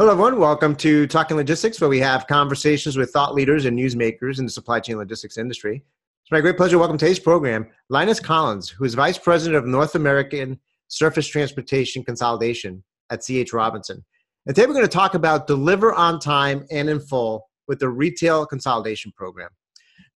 Hello, everyone. Welcome to Talking Logistics, where we have conversations with thought leaders and newsmakers in the supply chain logistics industry. It's my great pleasure to welcome today's program Linus Collins, who is Vice President of North American Surface Transportation Consolidation at C.H. Robinson. And today we're going to talk about deliver on time and in full with the retail consolidation program.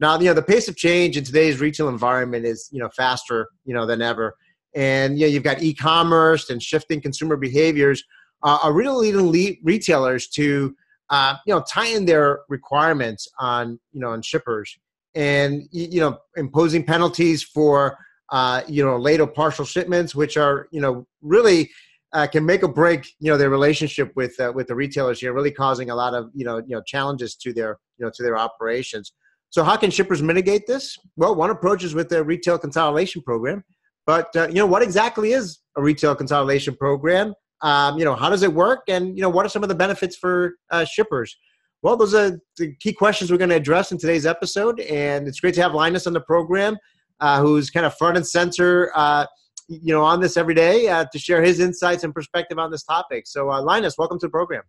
Now, you know, the pace of change in today's retail environment is, you know, faster, you know, than ever. And, you know, you've got e-commerce and shifting consumer behaviors uh, are really leading retailers to uh, you know tighten their requirements on you know on shippers and you know imposing penalties for uh, you know late or partial shipments, which are you know really uh, can make or break you know their relationship with uh, with the retailers here, really causing a lot of you know you know challenges to their you know to their operations. So how can shippers mitigate this? Well, one approach is with their retail consolidation program. But uh, you know what exactly is a retail consolidation program? Um, you know, how does it work? And, you know, what are some of the benefits for uh, shippers? Well, those are the key questions we're going to address in today's episode. And it's great to have Linus on the program, uh, who's kind of front and center, uh, you know, on this every day uh, to share his insights and perspective on this topic. So, uh, Linus, welcome to the program.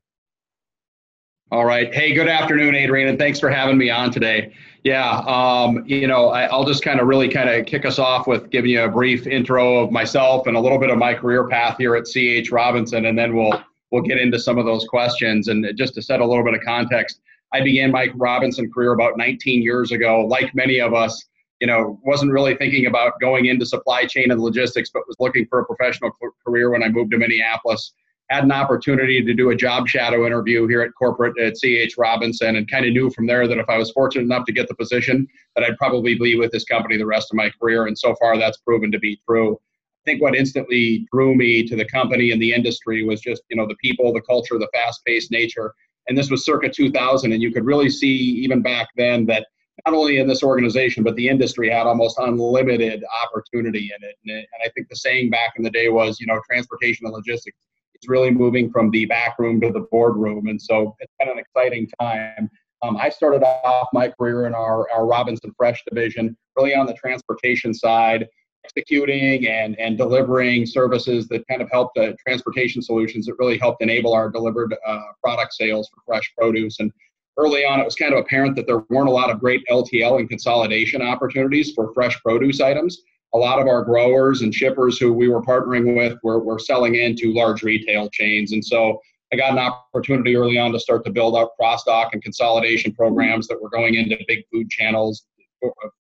All right. Hey, good afternoon, Adrian, and thanks for having me on today. Yeah, um, you know, I, will just kind of really kind of kick us off with giving you a brief intro of myself and a little bit of my career path here at CH Robinson, and then we'll we'll get into some of those questions. And just to set a little bit of context, I began my Robinson career about 19 years ago. Like many of us, you know, wasn't really thinking about going into supply chain and logistics, but was looking for a professional career when I moved to Minneapolis had an opportunity to do a job shadow interview here at corporate at CH Robinson and kind of knew from there that if I was fortunate enough to get the position that I'd probably be with this company the rest of my career and so far that's proven to be true. I think what instantly drew me to the company and the industry was just, you know, the people, the culture, the fast-paced nature. And this was circa 2000 and you could really see even back then that not only in this organization but the industry had almost unlimited opportunity in it. And, I think the saying back in the day was, you know, transportation and logistics it's really moving from the back room to the boardroom. And so it's been an exciting time. Um, I started off my career in our, our Robinson Fresh division, really on the transportation side, executing and, and delivering services that kind of helped the transportation solutions that really helped enable our delivered uh, product sales for fresh produce. And early on, it was kind of apparent that there weren't a lot of great LTL and consolidation opportunities for fresh produce items a lot of our growers and shippers who we were partnering with were, were selling into large retail chains. And so I got an opportunity early on to start to build up cross dock and consolidation programs that were going into big food channels,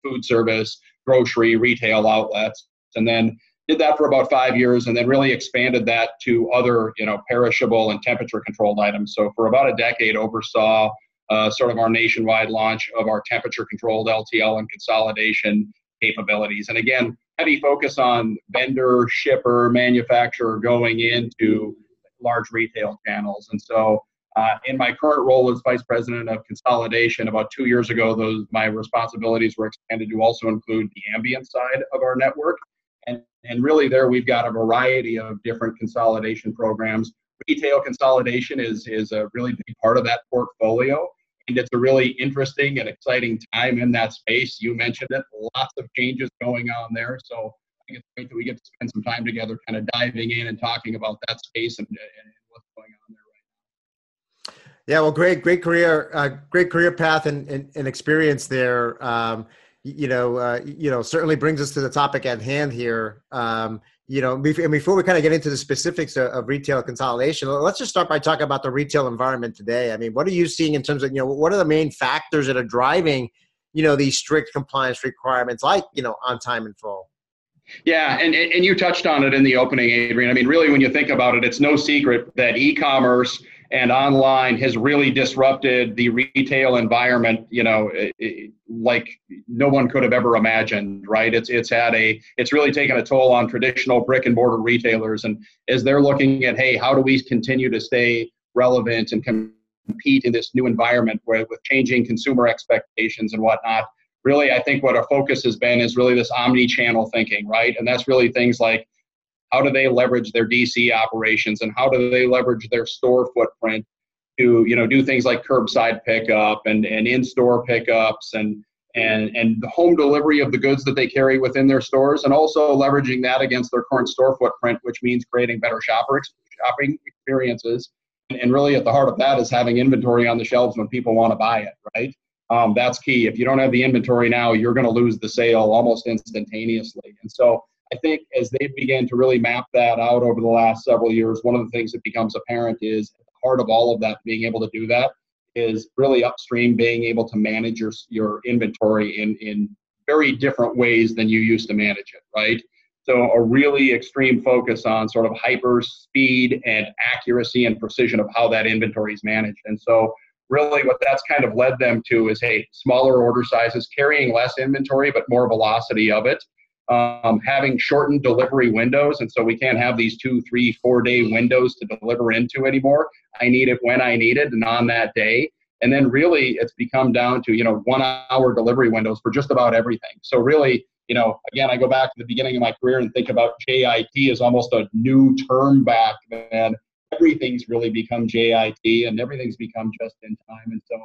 food service, grocery, retail outlets. And then did that for about five years and then really expanded that to other, you know, perishable and temperature controlled items. So for about a decade oversaw uh, sort of our nationwide launch of our temperature controlled LTL and consolidation capabilities. And again, heavy focus on vendor, shipper, manufacturer going into large retail channels. And so, uh, in my current role as vice president of consolidation, about two years ago, those my responsibilities were expanded to also include the ambient side of our network. And, and really, there we've got a variety of different consolidation programs. Retail consolidation is, is a really big part of that portfolio and it's a really interesting and exciting time in that space. You mentioned it, lots of changes going on there. So I think it's great that we get to spend some time together, kind of diving in and talking about that space and, and what's going on there right now. Yeah, well, great, great career, uh, great career path and, and, and experience there. Um, you know, uh, you know, certainly brings us to the topic at hand here. Um, you know, and before we kind of get into the specifics of, of, retail consolidation, let's just start by talking about the retail environment today. I mean, what are you seeing in terms of, you know, what are the main factors that are driving, you know, these strict compliance requirements like, you know, on time and full? Yeah, and, and you touched on it in the opening, Adrian. I mean, really, when you think about it, it's no secret that e commerce and online has really disrupted the retail environment you know like no one could have ever imagined right? It's it's had a it's really taken a toll on traditional brick and mortar retailers. And as they're looking at hey how do we continue to stay relevant and compete in this new environment where, with changing consumer expectations and whatnot really i think what our focus has been is really this omni-channel thinking right? And that's really things like how do they leverage their DC operations and how do they leverage their store footprint to you know do things like curbside pickup and, and in-store pickups and and and the home delivery of the goods that they carry within their stores and also leveraging that against their current store footprint which means creating better shopper shopping experiences and really at the heart of that is having inventory on the shelves when people want to buy it, right? Um, that's key. If you don't have the inventory now, you're going to lose the sale almost instantaneously. And so I think as they begin to really map that out over the last several years, one of the things that becomes apparent is part of all of that, being able to do that is really upstream being able to manage your, your inventory in, in very different ways than you used to manage it, right? So a really extreme focus on sort of hyper speed and accuracy and precision of how that inventory is managed. And so really what that's kind of led them to is hey, smaller order sizes, carrying less inventory but more velocity of it. Um, having shortened delivery windows, and so we can't have these two, three, four day windows to deliver into anymore. I need it when I need it and on that day. And then really, it's become down to you know one hour delivery windows for just about everything. So really, you know, again, I go back to the beginning of my career and think about JIT as almost a new term back then. Everything's really become JIT and everything's become just in time. And so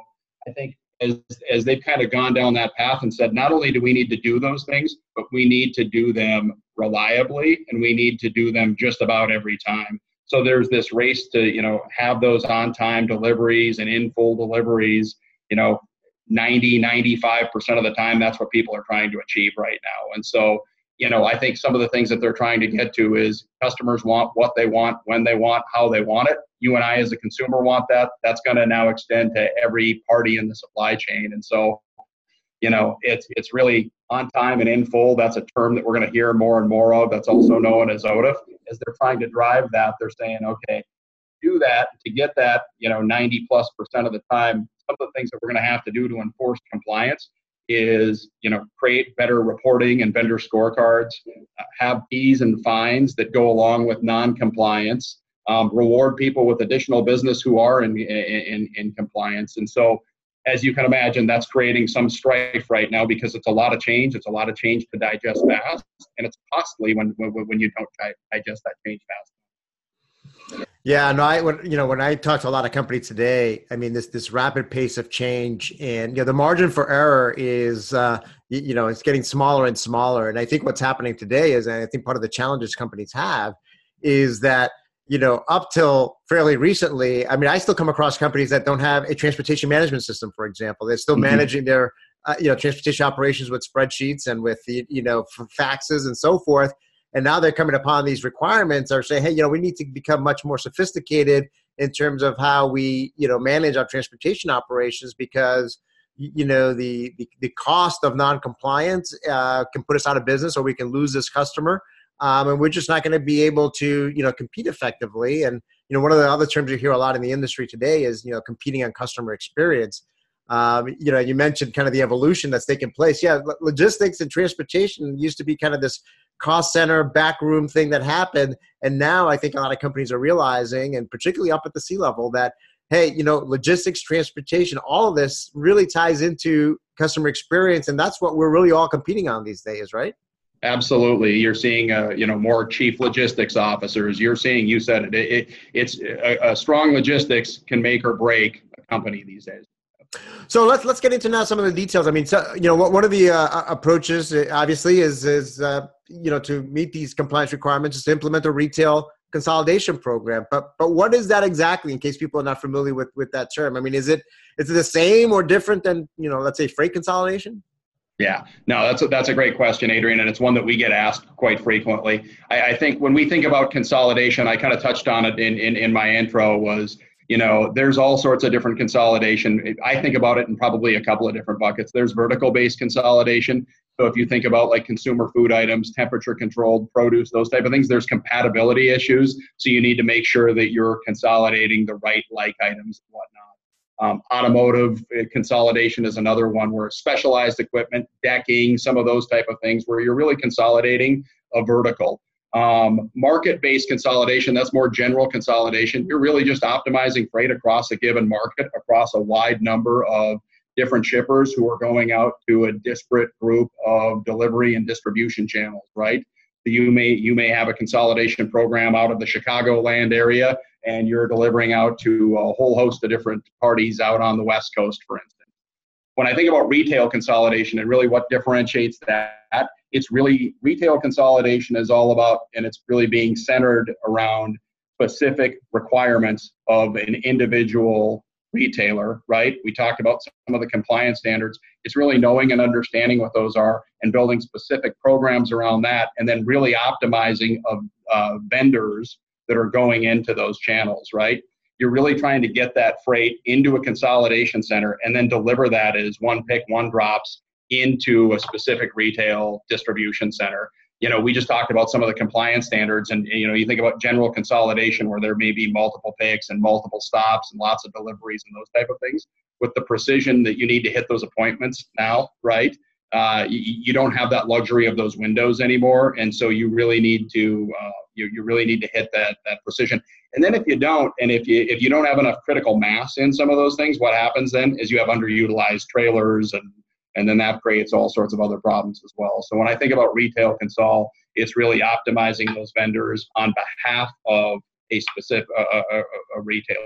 I think as, as they've kind of gone down that path and said, not only do we need to do those things, but we need to do them reliably and we need to do them just about every time. So there's this race to, you know, have those on time deliveries and in full deliveries, you know, 90, 95% of the time, that's what people are trying to achieve right now. And so, you know, I think some of the things that they're trying to get to is customers want what they want, when they want, how they want it. You and I, as a consumer, want that. That's going to now extend to every party in the supply chain. And so, you know, it's it's really on time and in full. That's a term that we're going to hear more and more of. That's also known as OTIF. As they're trying to drive that, they're saying, okay, do that to get that, you know, 90 plus percent of the time some of the things that we're going to have to do to enforce compliance is you know create better reporting and vendor scorecards uh, have fees and fines that go along with non-compliance um, reward people with additional business who are in, in, in compliance. And so as you can imagine that's creating some strife right now because it's a lot of change it's a lot of change to digest fast and it's costly when when, when you don't digest that change fast yeah, no, I when you know when I talk to a lot of companies today, I mean this this rapid pace of change and you know the margin for error is uh, you, you know it's getting smaller and smaller. And I think what's happening today is, and I think part of the challenges companies have is that you know up till fairly recently, I mean I still come across companies that don't have a transportation management system, for example. They're still mm-hmm. managing their uh, you know transportation operations with spreadsheets and with the you know faxes and so forth and now they're coming upon these requirements are saying hey you know we need to become much more sophisticated in terms of how we you know manage our transportation operations because you know the the, the cost of non-compliance uh, can put us out of business or we can lose this customer. Um, and we're just not going to be able to you know compete effectively. And you know one of the other terms you hear a lot in the industry today is you know competing on customer experience. Um, you know you mentioned kind of the evolution that's taken place. Yeah logistics and transportation used to be kind of this cost center backroom thing that happened. And now i think a lot of companies are realizing and particularly up at the C-level that hey you know logistics transportation all of this really ties into customer experience. And that's what we're really all competing on these days right? Absolutely. You're seeing uh, you know more chief logistics officers. You're seeing you said it, it it's a, a strong logistics can make or break a company these days so let's let's get into now some of the details. I mean, so, you know, one of the uh, approaches, uh, obviously, is is uh, you know to meet these compliance requirements is to implement a retail consolidation program. But but what is that exactly? In case people are not familiar with with that term, I mean, is it is it the same or different than you know, let's say, freight consolidation? Yeah, no, that's a, that's a great question, Adrian, and it's one that we get asked quite frequently. I, I think when we think about consolidation, I kind of touched on it in, in, in my intro was you know there's all sorts of different consolidation. I think about it in probably a couple of different buckets. There's vertical based consolidation. So if you think about like consumer food items temperature controlled produce those type of things there's compatibility issues. So you need to make sure that you're consolidating the right like items and whatnot. Um, automotive uh, consolidation is another one where specialized equipment decking some of those type of things where you're really consolidating a vertical um, market based consolidation, that's more general consolidation. You're really just optimizing freight across a given market, across a wide number of different shippers who are going out to a disparate group of delivery and distribution channels, right? So you may you may have a consolidation program out of the Chicagoland area, and you're delivering out to a whole host of different parties out on the West Coast, for instance. When I think about retail consolidation and really what differentiates that it's really retail consolidation is all about, and it's really being centered around specific requirements of an individual retailer, right? We talked about some of the compliance standards. It's really knowing and understanding what those are and building specific programs around that, and then really optimizing of uh, vendors that are going into those channels, right? You're really trying to get that freight into a consolidation center and then deliver that as one pick, one drops into a specific retail distribution center you know, we just talked about some of the compliance standards, and you know, you think about general consolidation where there may be multiple picks and multiple stops and lots of deliveries and those type of things. With the precision that you need to hit those appointments now, right? Uh, you, you, don't have that luxury of those windows anymore, and so you really need to uh, you, you really need to hit that that precision. And then if you don't, and if you if you don't have enough critical mass in some of those things, what happens then is you have underutilized trailers and and then that creates all sorts of other problems as well. So when I think about retail consol, it's really optimizing those vendors on behalf of a specific a, a, retailer.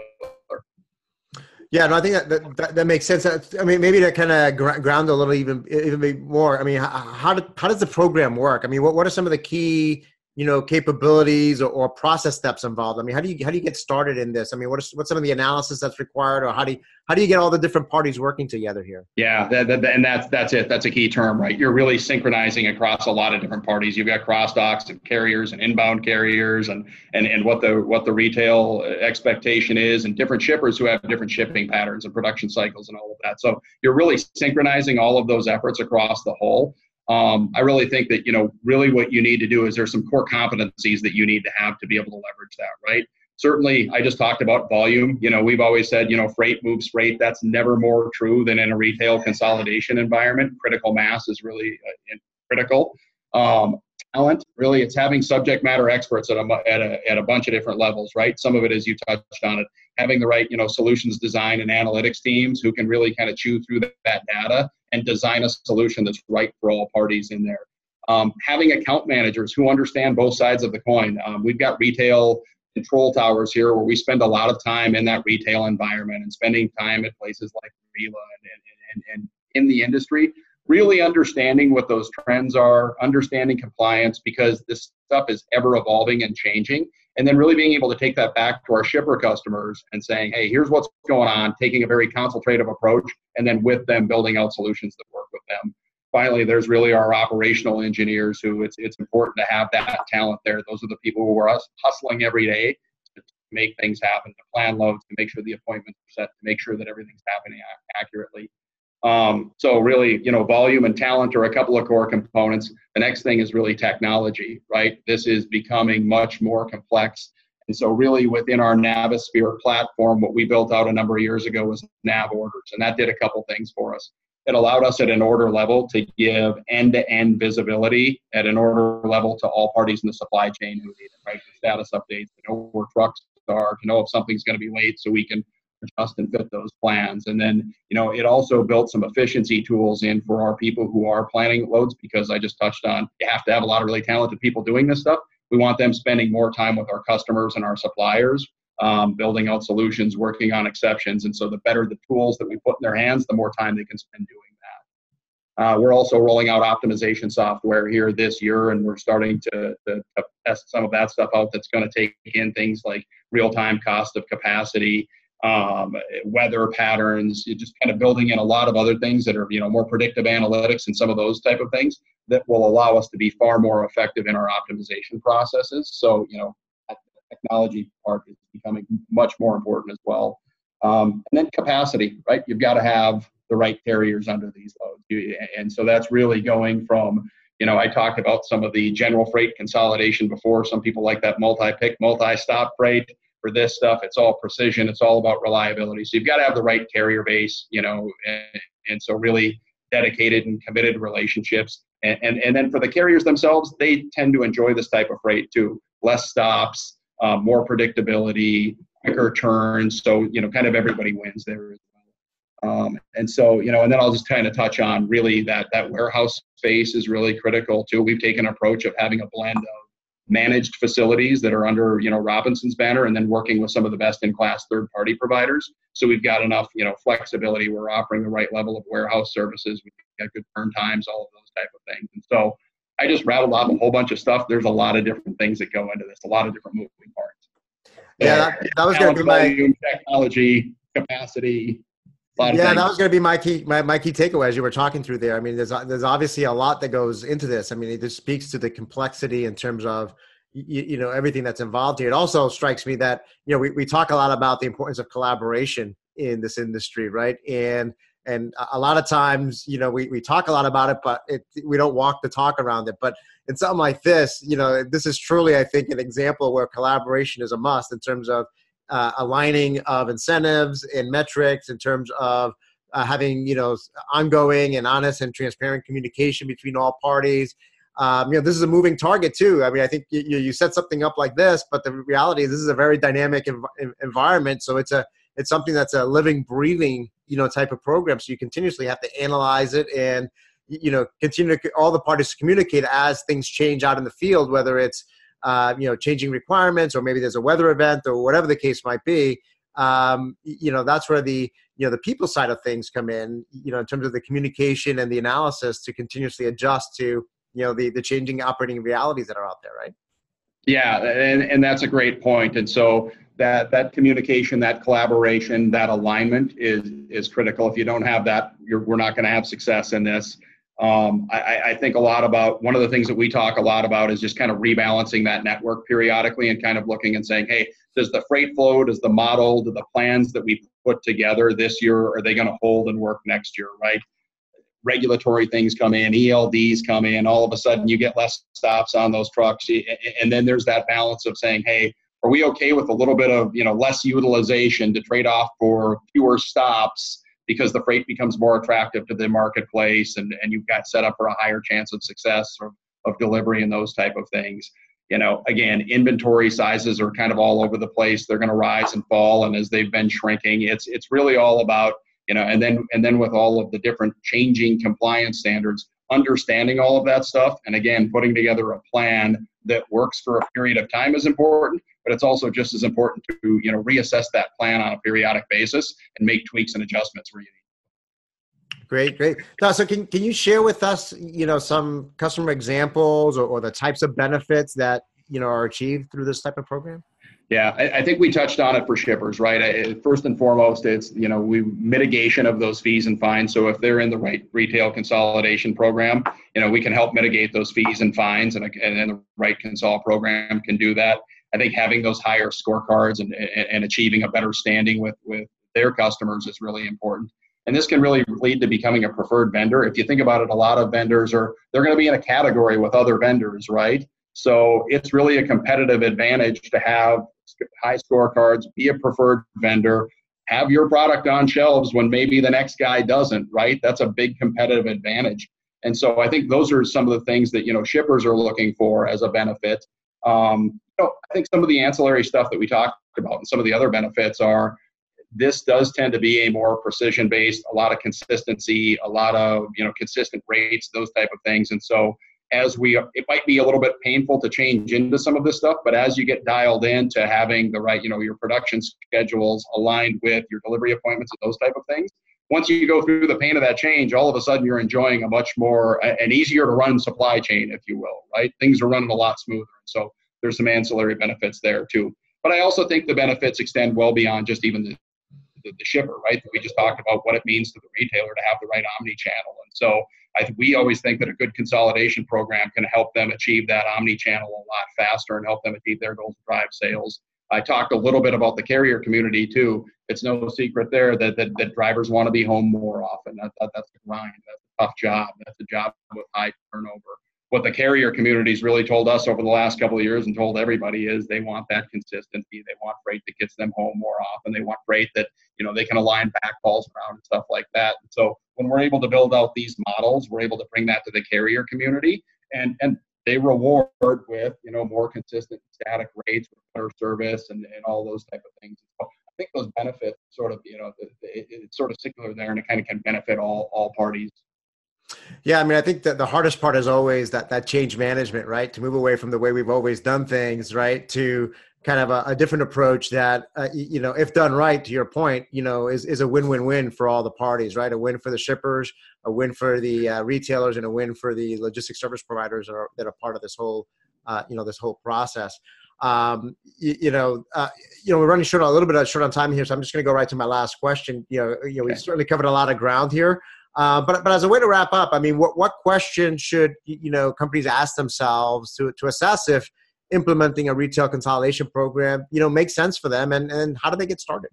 Yeah, no, I think that that, that makes sense. I mean, maybe to kind of ground a little even even more. I mean, how how, how does the program work? I mean, what what are some of the key you know capabilities or, or, process steps involved? I mean how do you how do you get started in this? I mean what is what's some of the analysis that's required or how do you how do you get all the different parties working together here? Yeah that, that, and that's that's it. That's a key term right? You're really synchronizing across a lot of different parties. You've got cross docks and carriers and inbound carriers and and and what the what the retail expectation is and different shippers who have different shipping patterns and production cycles and all of that. So you're really synchronizing all of those efforts across the whole um, I really think that you know really what you need to do is there's some core competencies that you need to have to be able to leverage that, right? Certainly, I just talked about volume. You know, we've always said you know freight moves freight. That's never more true than in a retail consolidation environment. Critical mass is really uh, critical. Um, talent really it's having subject matter experts at a, at a at a bunch of different levels right? Some of it, as you touched on it having the right you know solutions design and analytics teams who can really kind of chew through that data and design a solution that's right for all parties in there. Um, having account managers who understand both sides of the coin. Um, we've got retail control towers here where we spend a lot of time in that retail environment and spending time at places like RILA and, and, and, and in the industry really understanding what those trends are, understanding compliance because this stuff is ever evolving and changing. And then really being able to take that back to our shipper customers and saying, hey, here's what's going on, taking a very consultative approach, and then with them building out solutions that work with them. Finally, there's really our operational engineers who it's, it's important to have that talent there. Those are the people who are us hustling every day to make things happen, to plan loads, to make sure the appointments are set, to make sure that everything's happening accurately. Um, so really, you know, volume and talent are a couple of core components. The next thing is really technology, right? This is becoming much more complex. And so really within our Navisphere platform, what we built out a number of years ago was Nav orders. And that did a couple things for us. It allowed us at an order level to give end-to-end visibility at an order level to all parties in the supply chain who need it, right? The status updates, to know where trucks are, to know if something's going to be late so we can adjust and fit those plans. And then, you know, it also built some efficiency tools in for our people who are planning loads because I just touched on you have to have a lot of really talented people doing this stuff. We want them spending more time with our customers and our suppliers, um, building out solutions, working on exceptions. And so the better the tools that we put in their hands, the more time they can spend doing that. Uh, we're also rolling out optimization software here this year, and we're starting to, to, to test some of that stuff out that's going to take in things like real time cost of capacity um, weather patterns, just kind of building in a lot of other things that are, you know, more predictive analytics and some of those type of things that will allow us to be far more effective in our optimization processes. So, you know, the technology part is becoming much more important as well. Um, and then capacity, right? You've got to have the right carriers under these loads. And so that's really going from, you know, I talked about some of the general freight consolidation before. Some people like that multi-pick, multi-stop freight for this stuff. It's all precision. It's all about reliability. So you've got to have the right carrier base, you know, and, and so really dedicated and committed relationships. And, and, and then for the carriers themselves, they tend to enjoy this type of freight too. Less stops, um, more predictability, quicker turns. So, you know, kind of everybody wins there. Um, and so, you know, and then I'll just kind of touch on really that that warehouse space is really critical too. We've taken an approach of having a blend of managed facilities that are under you know Robinson's banner, and then working with some of the best in class third party providers. So we've got enough you know flexibility. We're offering the right level of warehouse services. We've got good turn times, all of those type of things. And so I just rattled off a whole bunch of stuff. There's a lot of different things that go into this, a lot of different moving parts. yeah, that, that was going to be my technology capacity. Yeah, that was going to be my key my, my key takeaway as you were talking through there. I mean, there's there's obviously a lot that goes into this. I mean, it just speaks to the complexity in terms of you, you, know everything that's involved here. It also strikes me that you know we, we talk a lot about the importance of collaboration in this industry, right? And and a lot of times, you know, we, we talk a lot about it, but it, we don't walk the talk around it. But in something like this, you know, this is truly, I think, an example where collaboration is a must in terms of uh, aligning of incentives and metrics, in terms of uh, having, you know, ongoing and honest and transparent communication between all parties. Um, you know, this is a moving target too. I mean, I think you, you set something up like this, but the reality is this is a very dynamic env- environment. So it's a it's something that's a living, breathing, you know, type of program. So you continuously have to analyze it and, you know, continue to all the parties to communicate as things change out in the field, whether it's, uh, you know, changing requirements or maybe there's a weather event or whatever the case might be. Um, you know, that's where the, you know, the people side of things come in, you know, in terms of the communication and the analysis to continuously adjust to, you know, the, the changing operating realities that are out there, right? Yeah, and, and that's a great point. And so that that communication, that collaboration, that alignment is is critical. If you don't have that, we're not going to have success in this. Um, I, I, think a lot about one of the things that we talk a lot about is just kind of rebalancing that network periodically and kind of looking and saying, hey, does the freight flow, does the model, do the plans that we put together this year, are they going to hold and work next year, right? Regulatory things come in, ELDs come in, all of a sudden you get less stops on those trucks. And then there's that balance of saying, hey, are we okay with a little bit of you know less utilization to trade off for fewer stops because the freight becomes more attractive to the marketplace and, and you've got set up for a higher chance of success of, of delivery and those type of things. You know again inventory sizes are kind of all over the place. They're going to rise and fall and as they've been shrinking it's it's really all about you know and then and then with all of the different changing compliance standards understanding all of that stuff and again putting together a plan that works for a period of time is important but it's also just as important to you know reassess that plan on a periodic basis and make tweaks and adjustments where you need. Great, great. So, can can you share with us, you know, some customer examples or, or the types of benefits that you know are achieved through this type of program? Yeah, I, I, think we touched on it for shippers, right? I, first and foremost, it's you know we mitigation of those fees and fines. So if they're in the right retail consolidation program, you know we can help mitigate those fees and fines, and and the right consol program can do that. I think having those higher scorecards and, and achieving a better standing with, with their customers is really important. And this can really lead to becoming a preferred vendor. If you think about it, a lot of vendors are they're going to be in a category with other vendors, right? So it's really a competitive advantage to have high scorecards, be a preferred vendor, have your product on shelves when maybe the next guy doesn't, right? That's a big competitive advantage. And so I think those are some of the things that you know shippers are looking for as a benefit. Um, you know, I think some of the ancillary stuff that we talked about and some of the other benefits are this does tend to be a more precision based, a lot of consistency, a lot of you know consistent rates, those type of things. And so as we it might be a little bit painful to change into some of this stuff, but as you get dialed into having the right, you know, your production schedules aligned with your delivery appointments and those type of things, once you go through the pain of that change, all of a sudden you're enjoying a much more an easier to run supply chain, if you will, right? Things are running a lot smoother. So there's some ancillary benefits there too. But I also think the benefits extend well beyond just even the, the, the shipper, right? We just talked about what it means to the retailer to have the right omni channel. And so I we always think that a good consolidation program can help them achieve that omni channel a lot faster and help them achieve their goals, to drive sales. I talked a little bit about the carrier community too. It's no secret there that, that, that drivers want to be home more often. That, that, that's a grind. That's a tough job. That's a job with high turnover what the carrier community's really told us over the last couple of years and told everybody is they want that consistency. They want freight that gets them home more often. They want freight that you know they can align back calls around and stuff like that. And so when we're able to build out these models, we're able to bring that to the carrier community, and and they reward with you know more consistent static rates, better service, and, and all those type of things. So I think those benefits sort of you know it, it's sort of circular there, and it kind of can benefit all all parties. Yeah, I mean, I think that the hardest part is always that that change management, right? To move away from the way we've always done things, right, to kind of a, a different approach that, uh, you know, if done right, to your point, you know, is is a win-win-win for all the parties, right? A win for the shippers, a win for the uh, retailers, and a win for the logistics service providers that are, that are part of this whole, uh, you know, this whole process. Um, you, you, know, uh, you know, we're running short a little bit short on time here, so I'm just going to go right to my last question. You know, you know, okay. we certainly covered a lot of ground here. Uh, but but as a way to wrap up, I mean, what what question should you know companies ask themselves to to assess if implementing a retail consolidation program you know makes sense for them, and and how do they get started?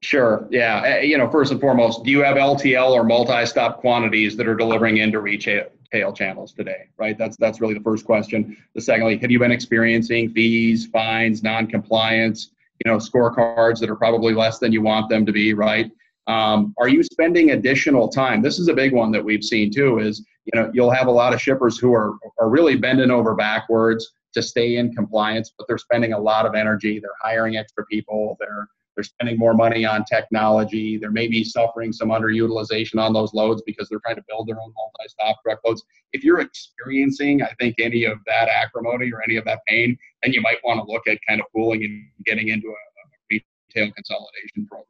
Sure. Yeah. Eh, you know, first and foremost, do you have LTL or multi-stop quantities that are delivering into retail channels today? Right. That's that's really the first question. The secondly, have you been experiencing fees, fines, non-compliance? You know, scorecards that are probably less than you want them to be. Right. Um, are you spending additional time? This is a big one that we've seen too. Is you know you'll have a lot of shippers who are are really bending over backwards to stay in compliance, but they're spending a lot of energy. They're hiring extra people. They're they're spending more money on technology. They're maybe suffering some underutilization on those loads because they're trying to build their own multi-stop truckloads. If you're experiencing, I think, any of that acrimony or any of that pain, then you might want to look at kind of pooling and getting into a, a retail consolidation program.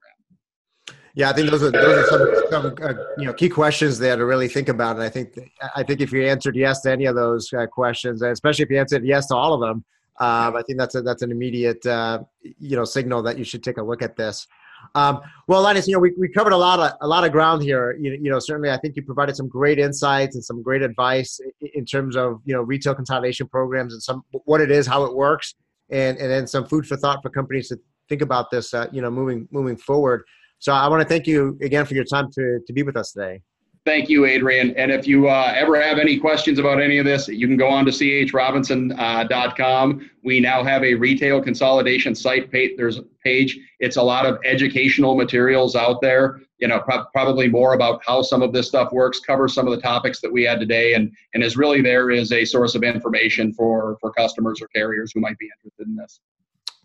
Yeah, I think those are those are some, some uh, you know key questions there to really think about. And I think I think if you answered yes to any of those uh, questions, especially if you answered yes to all of them, um, I think that's a, that's an immediate uh, you know signal that you should take a look at this. Um, well, Linus, you know we, we covered a lot of a lot of ground here. You, you know certainly I think you provided some great insights and some great advice in terms of you know retail consolidation programs and some what it is, how it works, and and then some food for thought for companies to think about this. Uh, you know moving moving forward. So I want to thank you again for your time to, to be with us today. Thank you, Adrian. And if you uh, ever have any questions about any of this, you can go on to chrobinson.com. Uh, we now have a retail consolidation site page. There's page. It's a lot of educational materials out there. You know, pro- probably more about how some of this stuff works. Cover some of the topics that we had today, and and is really there is a source of information for for customers or carriers who might be interested in this.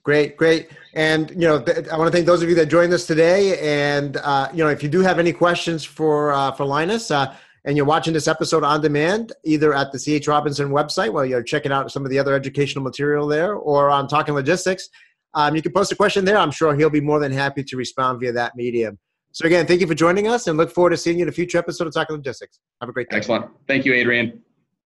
Great, great. And, you know, th- I want to thank those of you that joined us today. And, uh, you know, if you do have any questions for, uh, for Linus, uh, and you're watching this episode on demand, either at the CH Robinson website, while you're checking out some of the other educational material there, or on Talking Logistics, um, you can post a question there. I'm sure he'll be more than happy to respond via that medium. So again, thank you for joining us and look forward to seeing you in a future episode of Talking Logistics. Have a great day. Excellent. Thank you, Adrian.